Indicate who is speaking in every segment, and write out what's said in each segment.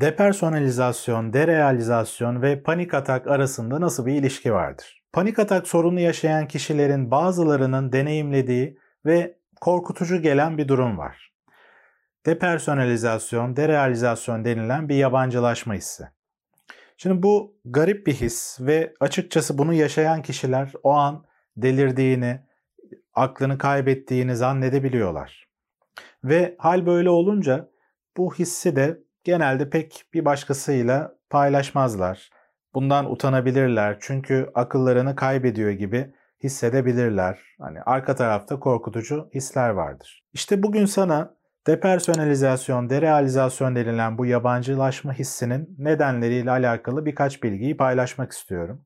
Speaker 1: Depersonalizasyon, derealizasyon ve panik atak arasında nasıl bir ilişki vardır? Panik atak sorunu yaşayan kişilerin bazılarının deneyimlediği ve korkutucu gelen bir durum var. Depersonalizasyon, derealizasyon denilen bir yabancılaşma hissi. Şimdi bu garip bir his ve açıkçası bunu yaşayan kişiler o an delirdiğini, aklını kaybettiğini zannedebiliyorlar. Ve hal böyle olunca bu hissi de genelde pek bir başkasıyla paylaşmazlar. Bundan utanabilirler çünkü akıllarını kaybediyor gibi hissedebilirler. Hani arka tarafta korkutucu hisler vardır. İşte bugün sana depersonalizasyon, derealizasyon denilen bu yabancılaşma hissinin nedenleriyle alakalı birkaç bilgiyi paylaşmak istiyorum.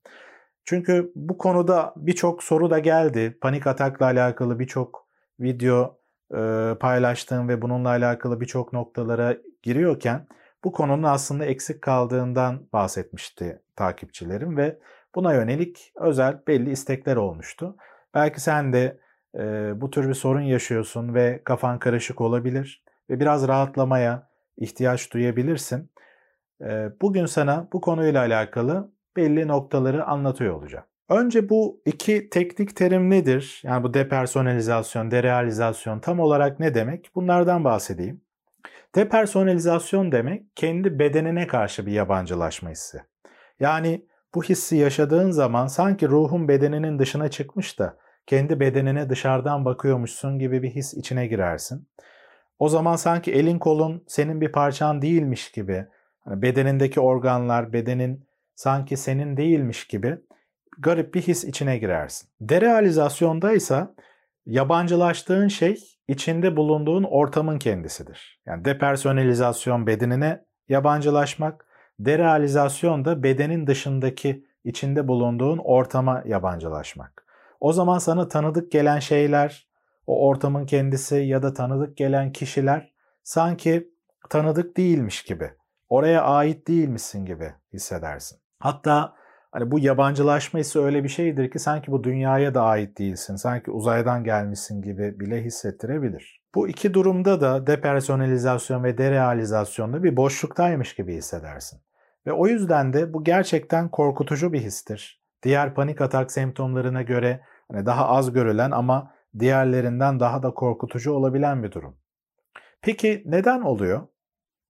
Speaker 1: Çünkü bu konuda birçok soru da geldi. Panik atakla alakalı birçok video e, paylaştığım ve bununla alakalı birçok noktalara giriyorken bu konunun aslında eksik kaldığından bahsetmişti takipçilerim ve buna yönelik özel belli istekler olmuştu. Belki sen de e, bu tür bir sorun yaşıyorsun ve kafan karışık olabilir ve biraz rahatlamaya ihtiyaç duyabilirsin. E, bugün sana bu konuyla alakalı belli noktaları anlatıyor olacağım. Önce bu iki teknik terim nedir? Yani bu depersonalizasyon, derealizasyon tam olarak ne demek? Bunlardan bahsedeyim. Depersonalizasyon demek kendi bedenine karşı bir yabancılaşma hissi. Yani bu hissi yaşadığın zaman sanki ruhun bedeninin dışına çıkmış da kendi bedenine dışarıdan bakıyormuşsun gibi bir his içine girersin. O zaman sanki elin kolun senin bir parçan değilmiş gibi, hani bedenindeki organlar, bedenin sanki senin değilmiş gibi garip bir his içine girersin. Derealizasyonda ise yabancılaştığın şey içinde bulunduğun ortamın kendisidir. Yani depersonalizasyon bedenine yabancılaşmak, derealizasyon da bedenin dışındaki içinde bulunduğun ortama yabancılaşmak. O zaman sana tanıdık gelen şeyler, o ortamın kendisi ya da tanıdık gelen kişiler sanki tanıdık değilmiş gibi, oraya ait değilmişsin gibi hissedersin. Hatta hani bu yabancılaşma ise öyle bir şeydir ki sanki bu dünyaya da ait değilsin, sanki uzaydan gelmişsin gibi bile hissettirebilir. Bu iki durumda da depersonalizasyon ve derealizasyonda bir boşluktaymış gibi hissedersin. Ve o yüzden de bu gerçekten korkutucu bir histir. Diğer panik atak semptomlarına göre hani daha az görülen ama diğerlerinden daha da korkutucu olabilen bir durum. Peki neden oluyor?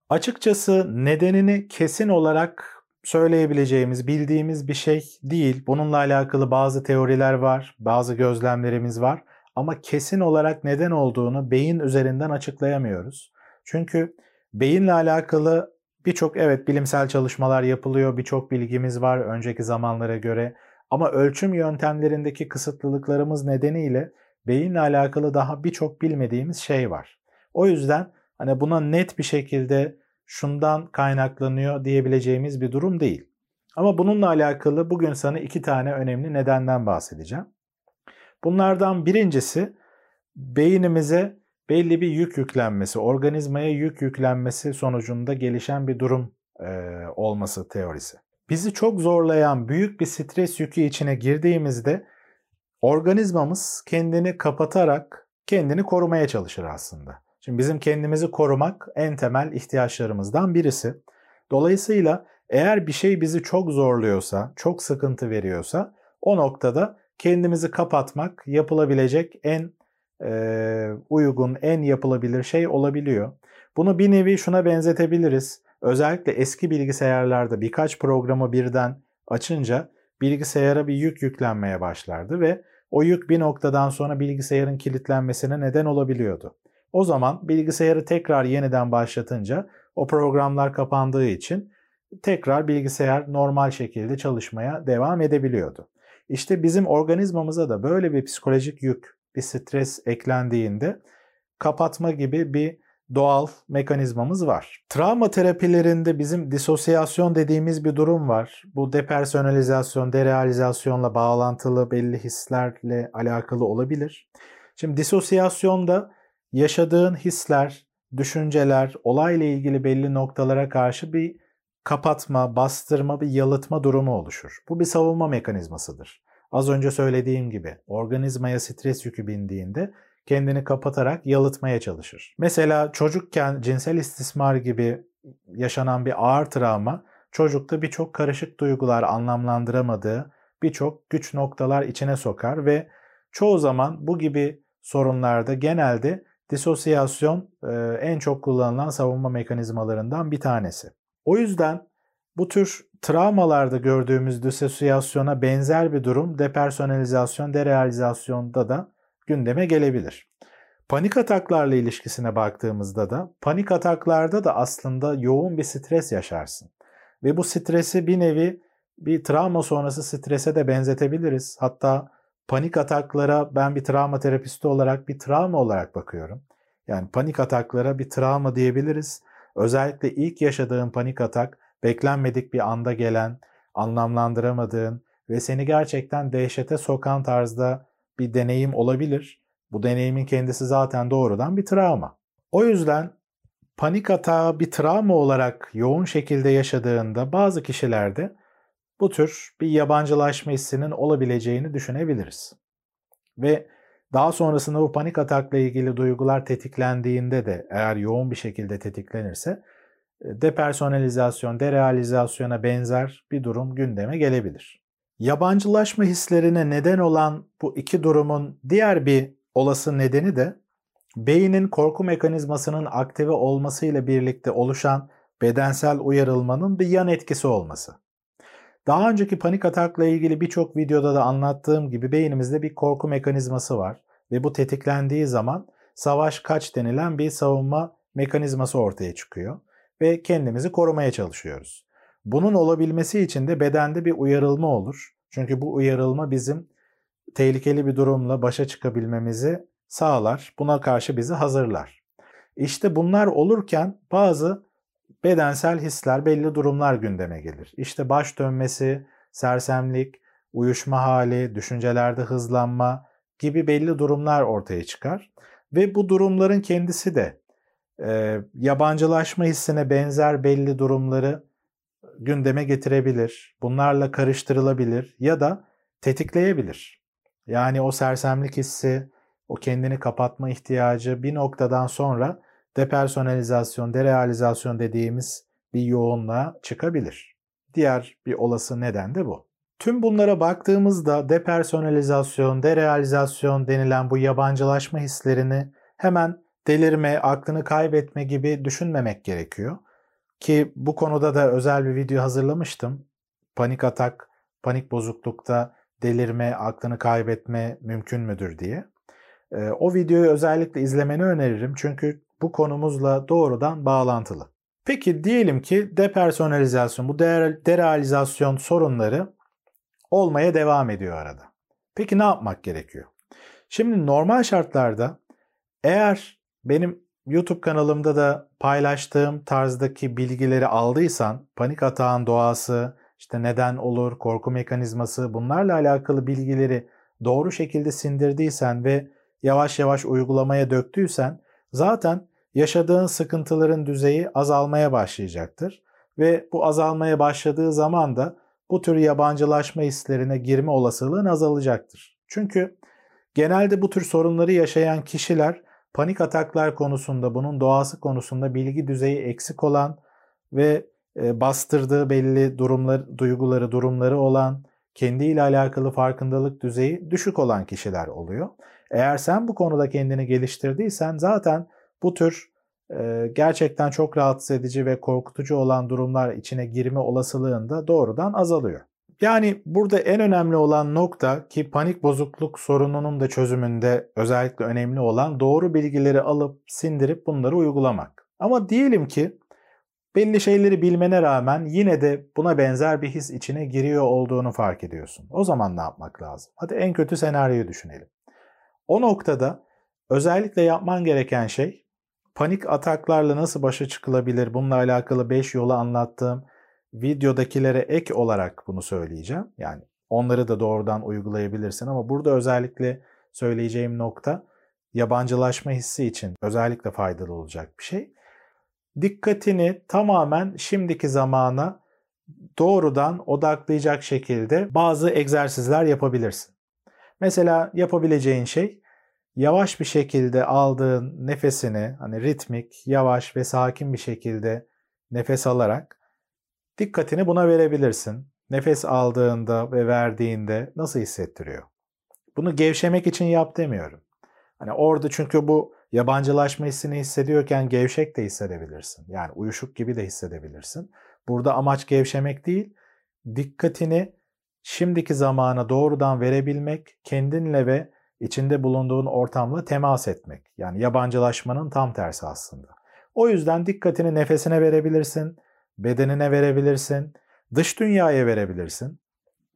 Speaker 1: Açıkçası nedenini kesin olarak söyleyebileceğimiz, bildiğimiz bir şey değil. Bununla alakalı bazı teoriler var, bazı gözlemlerimiz var ama kesin olarak neden olduğunu beyin üzerinden açıklayamıyoruz. Çünkü beyinle alakalı birçok evet bilimsel çalışmalar yapılıyor, birçok bilgimiz var önceki zamanlara göre ama ölçüm yöntemlerindeki kısıtlılıklarımız nedeniyle beyinle alakalı daha birçok bilmediğimiz şey var. O yüzden hani buna net bir şekilde şundan kaynaklanıyor diyebileceğimiz bir durum değil. Ama bununla alakalı bugün sana iki tane önemli nedenden bahsedeceğim. Bunlardan birincisi beynimize belli bir yük yüklenmesi, organizmaya yük yüklenmesi sonucunda gelişen bir durum e, olması teorisi. Bizi çok zorlayan büyük bir stres yükü içine girdiğimizde organizmamız kendini kapatarak kendini korumaya çalışır aslında. Şimdi bizim kendimizi korumak en temel ihtiyaçlarımızdan birisi. Dolayısıyla eğer bir şey bizi çok zorluyorsa, çok sıkıntı veriyorsa o noktada kendimizi kapatmak yapılabilecek en e, uygun, en yapılabilir şey olabiliyor. Bunu bir nevi şuna benzetebiliriz. Özellikle eski bilgisayarlarda birkaç programı birden açınca bilgisayara bir yük yüklenmeye başlardı ve o yük bir noktadan sonra bilgisayarın kilitlenmesine neden olabiliyordu. O zaman bilgisayarı tekrar yeniden başlatınca o programlar kapandığı için tekrar bilgisayar normal şekilde çalışmaya devam edebiliyordu. İşte bizim organizmamıza da böyle bir psikolojik yük, bir stres eklendiğinde kapatma gibi bir doğal mekanizmamız var. Travma terapilerinde bizim disosyasyon dediğimiz bir durum var. Bu depersonalizasyon, derealizasyonla bağlantılı belli hislerle alakalı olabilir. Şimdi disosyasyonda yaşadığın hisler, düşünceler, olayla ilgili belli noktalara karşı bir kapatma, bastırma, bir yalıtma durumu oluşur. Bu bir savunma mekanizmasıdır. Az önce söylediğim gibi organizmaya stres yükü bindiğinde kendini kapatarak yalıtmaya çalışır. Mesela çocukken cinsel istismar gibi yaşanan bir ağır travma çocukta birçok karışık duygular anlamlandıramadığı birçok güç noktalar içine sokar ve çoğu zaman bu gibi sorunlarda genelde disosyasyon e, en çok kullanılan savunma mekanizmalarından bir tanesi. O yüzden bu tür travmalarda gördüğümüz disosyasyona benzer bir durum depersonalizasyon, derealizasyonda da gündeme gelebilir. Panik ataklarla ilişkisine baktığımızda da panik ataklarda da aslında yoğun bir stres yaşarsın. Ve bu stresi bir nevi bir travma sonrası strese de benzetebiliriz. Hatta panik ataklara ben bir travma terapisti olarak bir travma olarak bakıyorum. Yani panik ataklara bir travma diyebiliriz. Özellikle ilk yaşadığın panik atak beklenmedik bir anda gelen, anlamlandıramadığın ve seni gerçekten dehşete sokan tarzda bir deneyim olabilir. Bu deneyimin kendisi zaten doğrudan bir travma. O yüzden panik atağı bir travma olarak yoğun şekilde yaşadığında bazı kişilerde bu tür bir yabancılaşma hissinin olabileceğini düşünebiliriz. Ve daha sonrasında bu panik atakla ilgili duygular tetiklendiğinde de eğer yoğun bir şekilde tetiklenirse e, depersonalizasyon, derealizasyona benzer bir durum gündeme gelebilir. Yabancılaşma hislerine neden olan bu iki durumun diğer bir olası nedeni de beynin korku mekanizmasının aktive olmasıyla birlikte oluşan bedensel uyarılmanın bir yan etkisi olması. Daha önceki panik atakla ilgili birçok videoda da anlattığım gibi beynimizde bir korku mekanizması var ve bu tetiklendiği zaman savaş kaç denilen bir savunma mekanizması ortaya çıkıyor ve kendimizi korumaya çalışıyoruz. Bunun olabilmesi için de bedende bir uyarılma olur. Çünkü bu uyarılma bizim tehlikeli bir durumla başa çıkabilmemizi sağlar. Buna karşı bizi hazırlar. İşte bunlar olurken bazı bedensel hisler, belli durumlar gündeme gelir. İşte baş dönmesi, sersemlik, uyuşma hali, düşüncelerde hızlanma gibi belli durumlar ortaya çıkar. Ve bu durumların kendisi de e, yabancılaşma hissine benzer belli durumları gündeme getirebilir. Bunlarla karıştırılabilir ya da tetikleyebilir. Yani o sersemlik hissi, o kendini kapatma ihtiyacı bir noktadan sonra depersonalizasyon, derealizasyon dediğimiz bir yoğunluğa çıkabilir. Diğer bir olası neden de bu. Tüm bunlara baktığımızda depersonalizasyon, derealizasyon denilen bu yabancılaşma hislerini hemen delirme, aklını kaybetme gibi düşünmemek gerekiyor. Ki bu konuda da özel bir video hazırlamıştım. Panik atak, panik bozuklukta delirme, aklını kaybetme mümkün müdür diye. Ee, o videoyu özellikle izlemeni öneririm çünkü bu konumuzla doğrudan bağlantılı. Peki diyelim ki depersonalizasyon, bu derealizasyon sorunları olmaya devam ediyor arada. Peki ne yapmak gerekiyor? Şimdi normal şartlarda eğer benim YouTube kanalımda da paylaştığım tarzdaki bilgileri aldıysan, panik atağın doğası, işte neden olur, korku mekanizması bunlarla alakalı bilgileri doğru şekilde sindirdiysen ve yavaş yavaş uygulamaya döktüysen zaten yaşadığın sıkıntıların düzeyi azalmaya başlayacaktır. Ve bu azalmaya başladığı zaman da bu tür yabancılaşma hislerine girme olasılığın azalacaktır. Çünkü genelde bu tür sorunları yaşayan kişiler panik ataklar konusunda, bunun doğası konusunda bilgi düzeyi eksik olan ve e, bastırdığı belli durumlar, duyguları, durumları olan, kendiyle alakalı farkındalık düzeyi düşük olan kişiler oluyor. Eğer sen bu konuda kendini geliştirdiysen zaten bu tür gerçekten çok rahatsız edici ve korkutucu olan durumlar içine girme olasılığın da doğrudan azalıyor. Yani burada en önemli olan nokta ki panik bozukluk sorununun da çözümünde özellikle önemli olan doğru bilgileri alıp sindirip bunları uygulamak. Ama diyelim ki belli şeyleri bilmene rağmen yine de buna benzer bir his içine giriyor olduğunu fark ediyorsun. O zaman ne yapmak lazım? Hadi en kötü senaryoyu düşünelim. O noktada özellikle yapman gereken şey panik ataklarla nasıl başa çıkılabilir? Bununla alakalı 5 yolu anlattığım videodakilere ek olarak bunu söyleyeceğim. Yani onları da doğrudan uygulayabilirsin ama burada özellikle söyleyeceğim nokta yabancılaşma hissi için özellikle faydalı olacak bir şey. Dikkatini tamamen şimdiki zamana doğrudan odaklayacak şekilde bazı egzersizler yapabilirsin. Mesela yapabileceğin şey yavaş bir şekilde aldığın nefesini hani ritmik, yavaş ve sakin bir şekilde nefes alarak dikkatini buna verebilirsin. Nefes aldığında ve verdiğinde nasıl hissettiriyor? Bunu gevşemek için yap demiyorum. Hani orada çünkü bu yabancılaşma hissini hissediyorken gevşek de hissedebilirsin. Yani uyuşuk gibi de hissedebilirsin. Burada amaç gevşemek değil, dikkatini şimdiki zamana doğrudan verebilmek, kendinle ve içinde bulunduğun ortamla temas etmek. Yani yabancılaşmanın tam tersi aslında. O yüzden dikkatini nefesine verebilirsin, bedenine verebilirsin, dış dünyaya verebilirsin.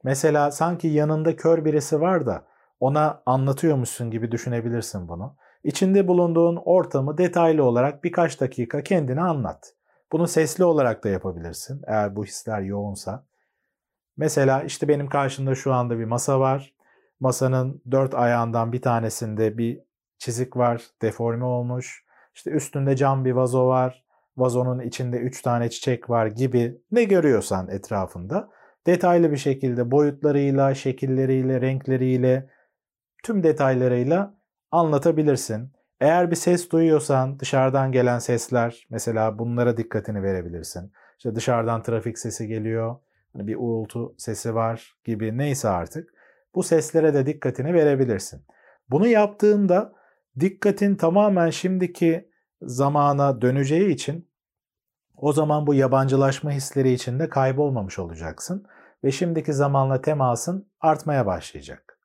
Speaker 1: Mesela sanki yanında kör birisi var da ona anlatıyormuşsun gibi düşünebilirsin bunu. İçinde bulunduğun ortamı detaylı olarak birkaç dakika kendine anlat. Bunu sesli olarak da yapabilirsin eğer bu hisler yoğunsa. Mesela işte benim karşımda şu anda bir masa var. Masanın dört ayağından bir tanesinde bir çizik var, deforme olmuş. İşte üstünde cam bir vazo var. Vazonun içinde üç tane çiçek var gibi ne görüyorsan etrafında detaylı bir şekilde boyutlarıyla, şekilleriyle, renkleriyle, tüm detaylarıyla anlatabilirsin. Eğer bir ses duyuyorsan dışarıdan gelen sesler mesela bunlara dikkatini verebilirsin. İşte dışarıdan trafik sesi geliyor, hani bir uğultu sesi var gibi neyse artık. Bu seslere de dikkatini verebilirsin. Bunu yaptığında dikkatin tamamen şimdiki zamana döneceği için o zaman bu yabancılaşma hisleri içinde kaybolmamış olacaksın ve şimdiki zamanla temasın artmaya başlayacak.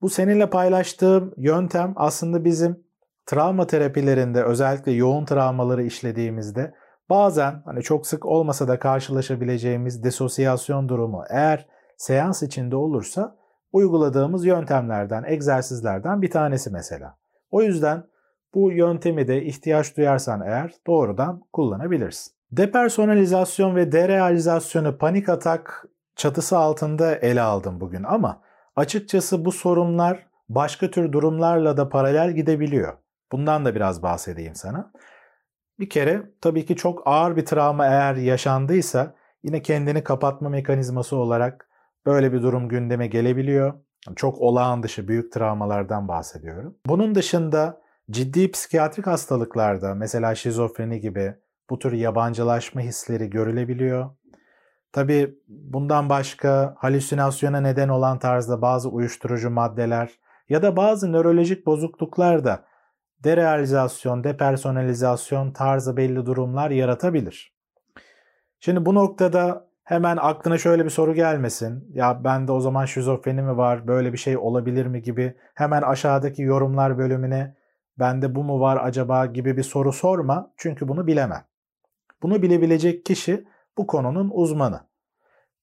Speaker 1: Bu seninle paylaştığım yöntem aslında bizim travma terapilerinde özellikle yoğun travmaları işlediğimizde bazen hani çok sık olmasa da karşılaşabileceğimiz desosyasyon durumu eğer seans içinde olursa uyguladığımız yöntemlerden, egzersizlerden bir tanesi mesela. O yüzden bu yöntemi de ihtiyaç duyarsan eğer doğrudan kullanabilirsin. Depersonalizasyon ve derealizasyonu panik atak çatısı altında ele aldım bugün ama açıkçası bu sorunlar başka tür durumlarla da paralel gidebiliyor. Bundan da biraz bahsedeyim sana. Bir kere tabii ki çok ağır bir travma eğer yaşandıysa yine kendini kapatma mekanizması olarak böyle bir durum gündeme gelebiliyor. Çok olağan dışı büyük travmalardan bahsediyorum. Bunun dışında ciddi psikiyatrik hastalıklarda mesela şizofreni gibi bu tür yabancılaşma hisleri görülebiliyor. Tabi bundan başka halüsinasyona neden olan tarzda bazı uyuşturucu maddeler ya da bazı nörolojik bozukluklar da derealizasyon, depersonalizasyon tarzı belli durumlar yaratabilir. Şimdi bu noktada hemen aklına şöyle bir soru gelmesin. Ya bende o zaman şizofreni mi var, böyle bir şey olabilir mi gibi hemen aşağıdaki yorumlar bölümüne bende bu mu var acaba gibi bir soru sorma. Çünkü bunu bilemem. Bunu bilebilecek kişi bu konunun uzmanı.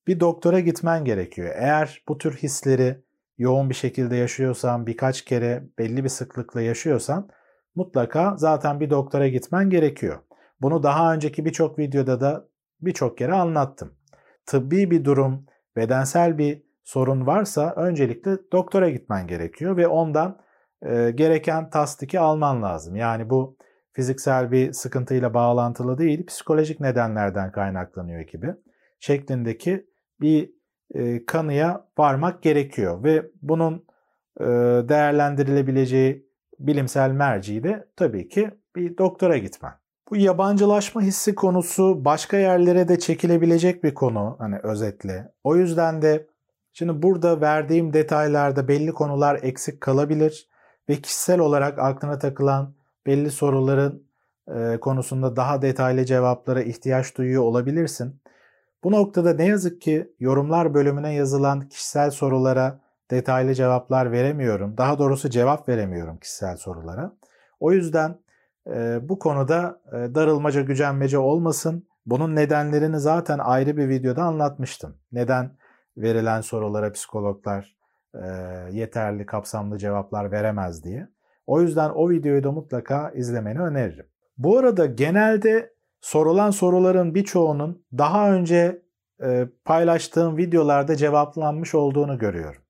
Speaker 1: Bir doktora gitmen gerekiyor. Eğer bu tür hisleri yoğun bir şekilde yaşıyorsan, birkaç kere belli bir sıklıkla yaşıyorsan mutlaka zaten bir doktora gitmen gerekiyor. Bunu daha önceki birçok videoda da birçok kere anlattım. Tıbbi bir durum, bedensel bir sorun varsa öncelikle doktora gitmen gerekiyor ve ondan e, gereken tasdiki alman lazım. Yani bu fiziksel bir sıkıntıyla bağlantılı değil, psikolojik nedenlerden kaynaklanıyor gibi şeklindeki bir e, kanıya varmak gerekiyor ve bunun e, değerlendirilebileceği bilimsel merci de tabii ki bir doktora gitmen. Bu yabancılaşma hissi konusu başka yerlere de çekilebilecek bir konu hani özetle. O yüzden de şimdi burada verdiğim detaylarda belli konular eksik kalabilir ve kişisel olarak aklına takılan belli soruların e, konusunda daha detaylı cevaplara ihtiyaç duyuyor olabilirsin. Bu noktada ne yazık ki yorumlar bölümüne yazılan kişisel sorulara detaylı cevaplar veremiyorum. Daha doğrusu cevap veremiyorum kişisel sorulara. O yüzden bu konuda darılmaca gücenmece olmasın. Bunun nedenlerini zaten ayrı bir videoda anlatmıştım. Neden verilen sorulara psikologlar yeterli kapsamlı cevaplar veremez diye. O yüzden o videoyu da mutlaka izlemeni öneririm. Bu arada genelde sorulan soruların birçoğunun daha önce paylaştığım videolarda cevaplanmış olduğunu görüyorum.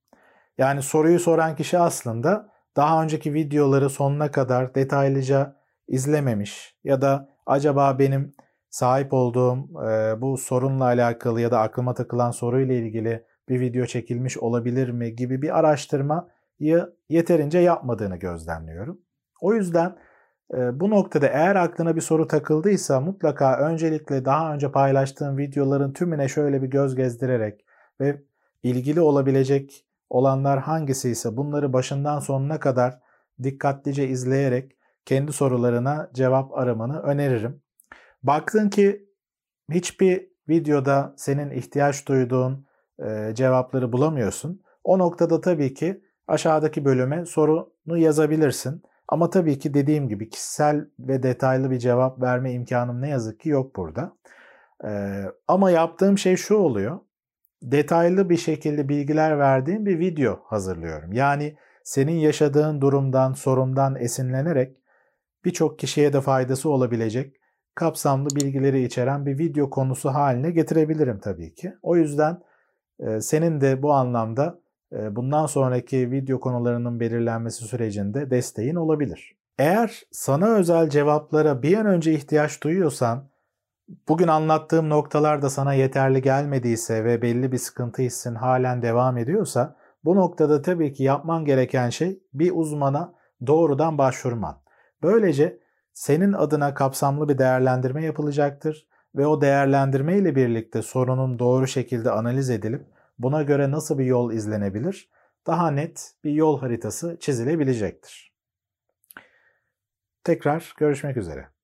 Speaker 1: Yani soruyu soran kişi aslında daha önceki videoları sonuna kadar detaylıca izlememiş ya da acaba benim sahip olduğum e, bu sorunla alakalı ya da aklıma takılan soruyla ilgili bir video çekilmiş olabilir mi gibi bir araştırmayı yeterince yapmadığını gözlemliyorum. O yüzden E, bu noktada eğer aklına bir soru takıldıysa mutlaka öncelikle daha önce paylaştığım videoların tümüne şöyle bir göz gezdirerek ve ilgili olabilecek olanlar hangisi ise bunları başından sonuna kadar dikkatlice izleyerek kendi sorularına cevap aramanı öneririm. Baktın ki hiçbir videoda senin ihtiyaç duyduğun e, cevapları bulamıyorsun. O noktada tabii ki aşağıdaki bölüme sorunu yazabilirsin. Ama tabii ki dediğim gibi kişisel ve detaylı bir cevap verme imkanım ne yazık ki yok burada. Ee, ama yaptığım şey şu oluyor. Detaylı bir şekilde bilgiler verdiğim bir video hazırlıyorum. Yani senin yaşadığın durumdan, sorundan esinlenerek birçok kişiye de faydası olabilecek kapsamlı bilgileri içeren bir video konusu haline getirebilirim tabii ki. O yüzden e, senin de bu anlamda e, bundan sonraki video konularının belirlenmesi sürecinde desteğin olabilir. Eğer sana özel cevaplara bir an önce ihtiyaç duyuyorsan, bugün anlattığım noktalar da sana yeterli gelmediyse ve belli bir sıkıntı hissin halen devam ediyorsa, bu noktada tabii ki yapman gereken şey bir uzmana doğrudan başvurman. Böylece senin adına kapsamlı bir değerlendirme yapılacaktır ve o değerlendirme ile birlikte sorunun doğru şekilde analiz edilip buna göre nasıl bir yol izlenebilir? Daha net bir yol haritası çizilebilecektir. Tekrar görüşmek üzere.